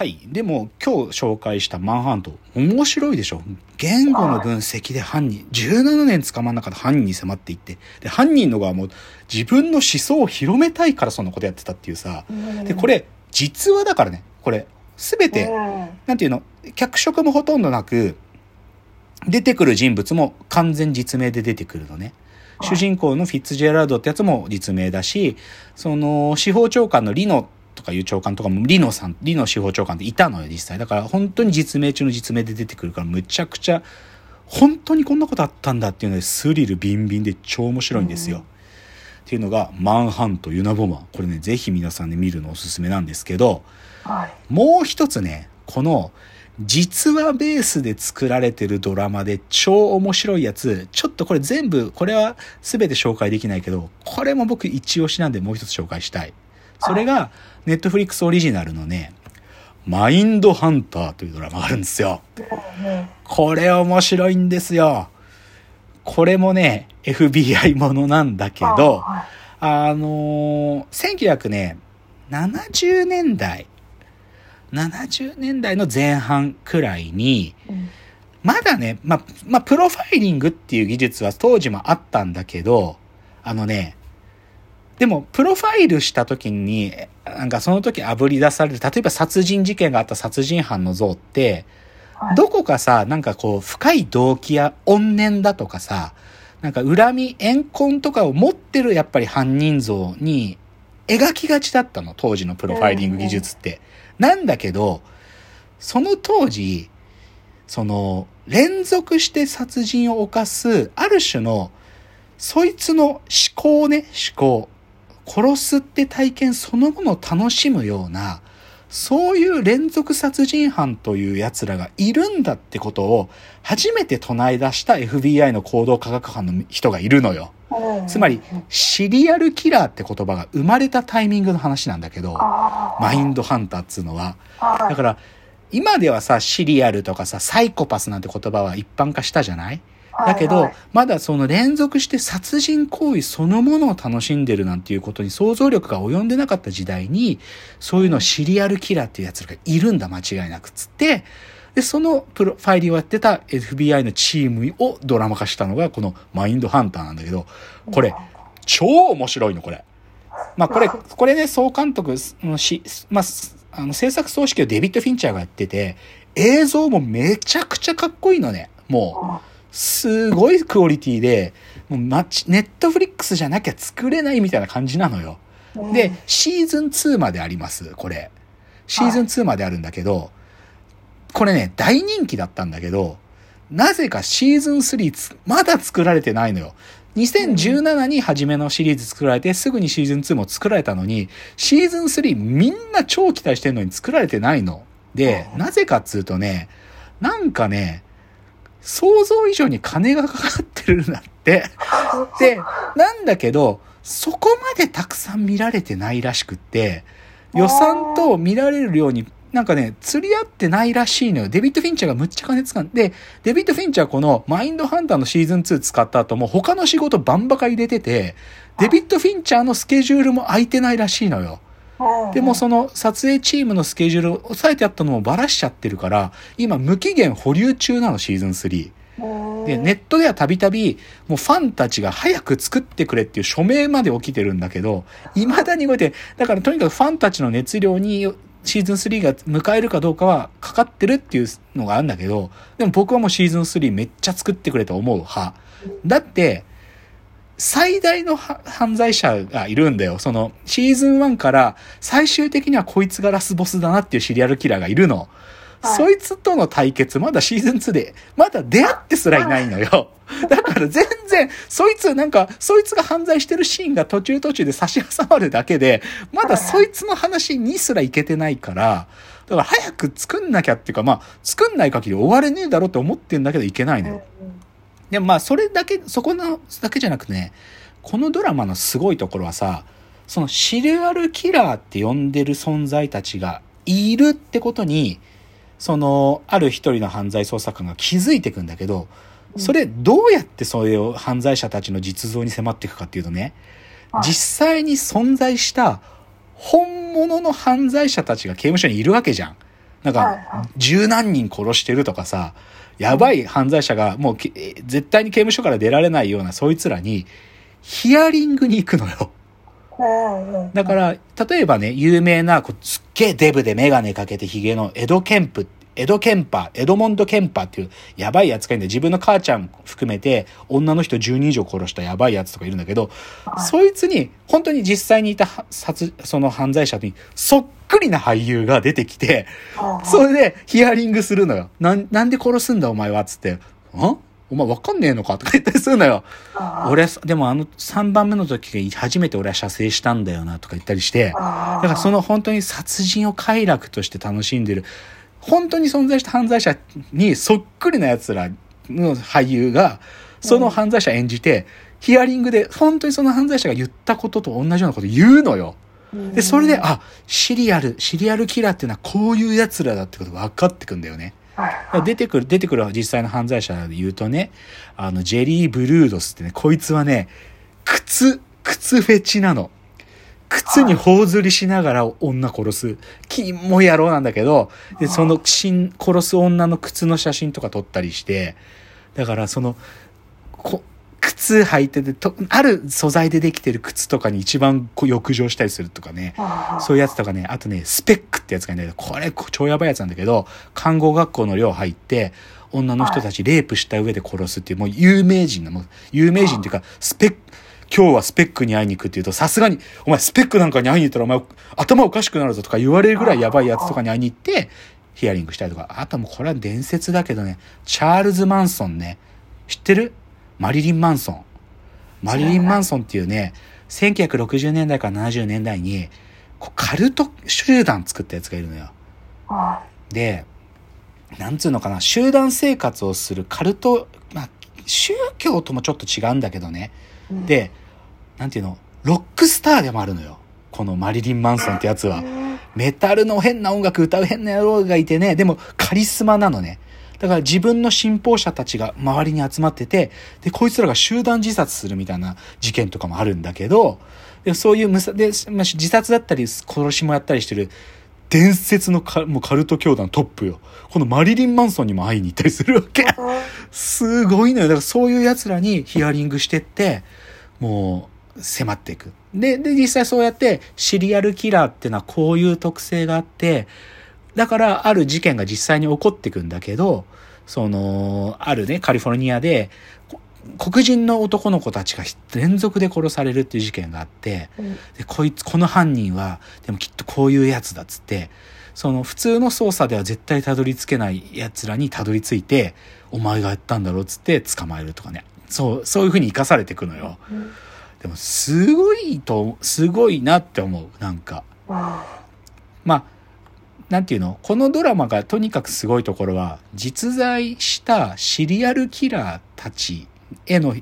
はい。でも今日紹介したマンハント、面白いでしょ？言語の分析で犯人、17年捕まんなかった犯人に迫っていって、で、犯人の側も自分の思想を広めたいからそんなことやってたっていうさ、で、これ、実話だからね、これ、すべて、なんていうの、脚色もほとんどなく、出てくる人物も完全実名で出てくるのね。主人公のフィッツジェラルドってやつも実名だし、その、司法長官のリノとかいう長官とかも、リノさん、リノ司法長官っていたのよ、実際。だから本当に実名中の実名で出てくるから、むちゃくちゃ、本当にこんなことあったんだっていうので、スリルビンビンで超面白いんですよ。うん、っていうのが、マンハント、ユナボマン。これね、ぜひ皆さんね、見るのおすすめなんですけど、はい、もう一つね、この、実話ベースで作られてるドラマで超面白いやつ、ちょっとこれ全部、これは全て紹介できないけど、これも僕一押しなんでもう一つ紹介したい。それが、ネットフリックスオリジナルのね、マインドハンターというドラマがあるんですよ。これ面白いんですよ。これもね、FBI ものなんだけど、あのー、1970年代、70年代の前半くらいに、まだね、ま、まあ、プロファイリングっていう技術は当時もあったんだけど、あのね、でも、プロファイルした時に、なんかその時炙り出される、例えば殺人事件があった殺人犯の像って、どこかさ、なんかこう、深い動機や怨念だとかさ、なんか恨み、怨恨とかを持ってるやっぱり犯人像に描きがちだったの、当時のプロファイリング技術って。なんだけど、その当時、その、連続して殺人を犯す、ある種の、そいつの思考ね、思考。殺すって体験そのものを楽しむような、そういう連続殺人犯という奴らがいるんだってことを初めて唱え出した FBI の行動科学班の人がいるのよ。つまり、シリアルキラーって言葉が生まれたタイミングの話なんだけど、マインドハンターっつうのは。だから、今ではさ、シリアルとかさ、サイコパスなんて言葉は一般化したじゃない？だけど、まだその連続して殺人行為そのものを楽しんでるなんていうことに想像力が及んでなかった時代に、そういうのシリアルキラーっていう奴らがいるんだ、間違いなくつって、で、そのプロファイリーをやってた FBI のチームをドラマ化したのがこのマインドハンターなんだけど、これ、超面白いの、これ。まあこれ、これね、総監督のし、まあ、あの制作総指揮をデビッド・フィンチャーがやってて、映像もめちゃくちゃかっこいいのね。もう。すごいクオリティで、もうマッチ、ネットフリックスじゃなきゃ作れないみたいな感じなのよ。で、シーズン2まであります、これ。シーズン2まであるんだけど、これね、大人気だったんだけど、なぜかシーズン3まだ作られてないのよ。2017に初めのシリーズ作られて、すぐにシーズン2も作られたのに、シーズン3みんな超期待してんのに作られてないの。で、なぜかっつうとね、なんかね、想像以上に金がかかってるんだって。で、なんだけど、そこまでたくさん見られてないらしくって、予算と見られるように、なんかね、釣り合ってないらしいのよ。デビッド・フィンチャーがむっちゃ金使うんで、デビッド・フィンチャーこのマインドハンターのシーズン2使った後も他の仕事バンバカ入れてて、デビッド・フィンチャーのスケジュールも空いてないらしいのよ。でもその撮影チームのスケジュールを抑えてあったのもバラしちゃってるから、今無期限保留中なの、シーズン3。で、ネットではたびたび、もうファンたちが早く作ってくれっていう署名まで起きてるんだけど、未だに動いて、だからとにかくファンたちの熱量にシーズン3が迎えるかどうかはかかってるっていうのがあるんだけど、でも僕はもうシーズン3めっちゃ作ってくれと思う派。だって、最大の犯罪者がいるんだよ。その、シーズン1から最終的にはこいつがラスボスだなっていうシリアルキラーがいるの。はい、そいつとの対決、まだシーズン2で、まだ出会ってすらいないのよ。だから全然、そいつなんか、そいつが犯罪してるシーンが途中途中で差し挟まるだけで、まだそいつの話にすらいけてないから、だから早く作んなきゃっていうか、まあ、作んない限り終われねえだろって思ってんだけどいけないのよ。でもまあそれだけ、そこのだけじゃなくてね、このドラマのすごいところはさ、そのシリアルキラーって呼んでる存在たちがいるってことに、その、ある一人の犯罪捜査官が気づいていくんだけど、それどうやってそういう犯罪者たちの実像に迫っていくかっていうとね、実際に存在した本物の犯罪者たちが刑務所にいるわけじゃん。なんか、十何人殺してるとかさ、やばい犯罪者がもうけ絶対に刑務所から出られないようなそいつらに、ヒアリングに行くのよ。だから、例えばね、有名な、こうすっげえデブでメガネかけてヒゲのエド・ケンプ、エド・ケンパー、エドモンド・ケンパーっていうやばいやつがいるんで、自分の母ちゃん含めて女の人10人以上殺したやばいやつとかいるんだけど、はい。そいつに、本当に実際にいたは殺、その犯罪者にそっくりな俳優が出てきて、それでヒアリングするのよ。なん、なんで殺すんだお前はっつって、んお前わかんねえのか？とか言ったりするのよ。俺、でもあの3番目の時が初めて俺は射精したんだよなとか言ったりして、だからその本当に殺人を快楽として楽しんでる、本当に存在した犯罪者にそっくりな奴らの俳優が、その犯罪者演じて、ヒアリングで本当にその犯罪者が言ったことと同じようなこと言うのよ。で、それで、あ、シリアル、シリアルキラーっていうのはこういう奴らだってことが分かってくんだよね。出てくる、出てくる実際の犯罪者で言うとね、あの、ジェリー・ブルードスってね、こいつはね、靴、靴フェチなの。靴に頬ずりしながら女殺す。キモい野郎なんだけど、で、その死殺す女の靴の写真とか撮ったりして、だからその、こ靴履いててと、ある素材でできてる靴とかに一番こう浴場したりするとかね。そういうやつとかね、あとね、スペックってやつがいるんだけど、これ超やばいやつなんだけど、看護学校の寮入って、女の人たちレイプした上で殺すっていう、もう有名人な、もう有名人っていうか、スペック、今日はスペックに会いに行くって言うと、さすがに、お前スペックなんかに会いに行ったらお前頭おかしくなるぞとか言われるぐらいやばいやつとかに会いに行って、ヒアリングしたりとか、あともうこれは伝説だけどね、チャールズ・マンソンね、知ってる？マリリン・マンソン。マリリン・マンソンっていうね、1960年代から70年代に、こうカルト集団作ったやつがいるのよ。で、なんつうのかな、集団生活をするカルト、まあ、宗教ともちょっと違うんだけどね。で、なんていうの、ロックスターでもあるのよ。このマリリン・マンソンってやつは。メタルの変な音楽歌う変な野郎がいてね、でもカリスマなのね。だから自分の信奉者たちが周りに集まってて、で、こいつらが集団自殺するみたいな事件とかもあるんだけど、でそういうむさで、まあ、自殺だったり殺しもやったりしてる伝説のカもうカルト教団トップよ。このマリリン・マンソンにも会いに行ったりするわけ。すごいのよ。だからそういう奴らにヒアリングしてって、もう迫っていく。で、で、実際そうやってシリアルキラーっていうのはこういう特性があって、だからある事件が実際に起こっていくんだけど、その、あるね、カリフォルニアで、こ黒人の男の子たちが連続で殺されるっていう事件があって、で、こいつ、この犯人は、でもきっとこういうやつだっつって、その普通の捜査では絶対たどり着けない奴らにたどり着いて、お前がやったんだろうっつって捕まえるとかね。そう、そういう風に生かされていくのよ。でも、すごいと、すごいなって思う。なんか。まあ、なんていうの？このドラマがとにかくすごいところは、実在したシリアルキラーたちへの、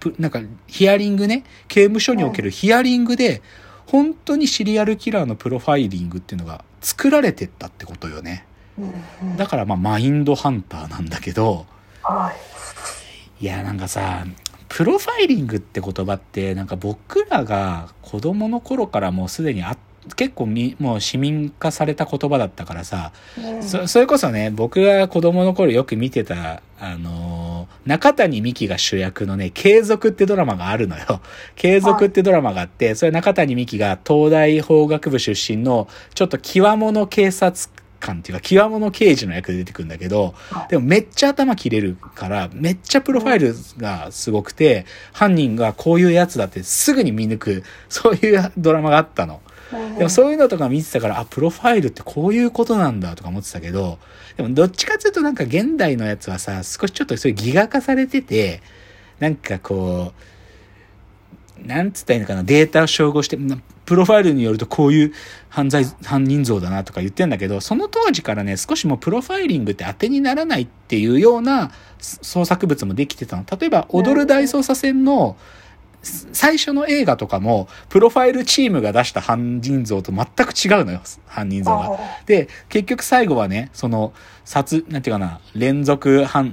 ぷなんか、ヒアリングね、刑務所におけるヒアリングで、本当にシリアルキラーのプロファイリングっていうのが作られてったってことよね。だからまあ、マインドハンターなんだけど、いや、なんかさ、プロファイリングって言葉って、なんか僕らが子供の頃からもうすでにあ結構みもう市民化された言葉だったからさ、そそれこそね、僕が子供の頃よく見てた、あのー中谷美紀が主役のね、継続ってドラマがあるのよ。継続ってドラマがあって、それ中谷美紀が東大法学部出身の、ちょっと極物警察官っていうか、極物刑事の役で出てくるんだけど、でもめっちゃ頭切れるから、めっちゃプロファイルがすごくて、犯人がこういうやつだってすぐに見抜く、そういうドラマがあったの。でもそういうのとか見てたから、あ、プロファイルってこういうことなんだとか思ってたけど、でもどっちかっていうとなんか現代のやつはさ、少しちょっとそういうギガ化されてて、なんかこう、なんつったらいいのかな、データを照合して、なプロファイルによるとこういう犯罪、犯人像だなとか言ってんだけど、その当時からね、少しもうプロファイリングって当てにならないっていうような創作物もできてたの。例えば、踊る大捜査線の、最初の映画とかも、プロファイルチームが出した犯人像と全く違うのよ、犯人像が。で、結局最後はね、その、殺、なんていうかな、連続犯、は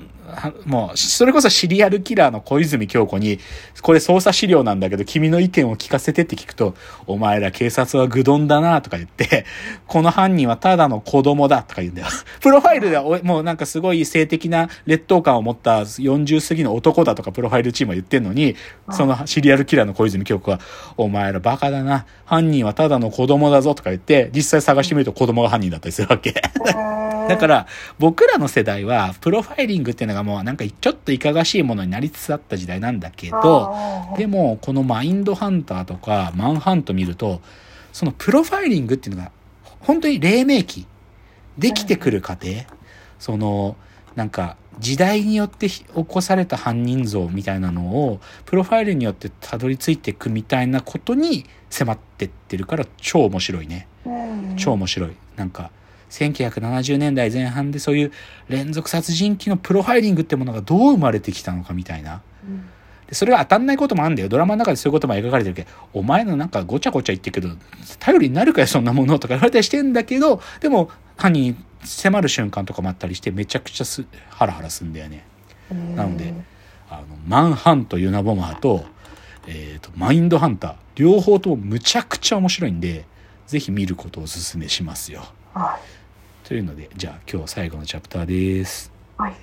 もう、それこそシリアルキラーの小泉京子に、これ捜査資料なんだけど、君の意見を聞かせてって聞くと、お前ら警察は愚鈍だなとか言って、この犯人はただの子供だとか言うんだよ。プロファイルではお、もうなんかすごい性的な劣等感を持った40過ぎの男だとかプロファイルチームは言ってんのに、そのシリアルキラーの小泉京子は、お前らバカだな。犯人はただの子供だぞとか言って、実際探してみると子供が犯人だったりするわけ。だから、僕らの世代は、プロファイリングっていうのがもうなんかちょっといかがわしいものになりつつあった時代なんだけど、でも、このマインドハンターとか、マンハント見ると、そのプロファイリングっていうのが、本当に黎明期、できてくる過程、その、なんか、時代によって起こされた犯人像みたいなのを、プロファイルによってたどり着いていくみたいなことに迫ってってるから超面白いね。超面白い。なんか、1970年代前半でそういう連続殺人鬼のプロファイリングってものがどう生まれてきたのかみたいな。でそれは当たんないこともあるんだよ。ドラマの中でそういうことも描かれてるけど、お前のなんかごちゃごちゃ言ってるけど、頼りになるかよ、そんなものとか言われたりしてんだけど、でも、犯人に迫る瞬間とかもあったりして、めちゃくちゃすハラハラすんだよね。なので、あの、マンハント・ユナボマーと、えっ、と、マインドハンター、両方ともむちゃくちゃ面白いんで、ぜひ見ることをお勧めしますよ。はというので、じゃあ今日最後のチャプターです。はい。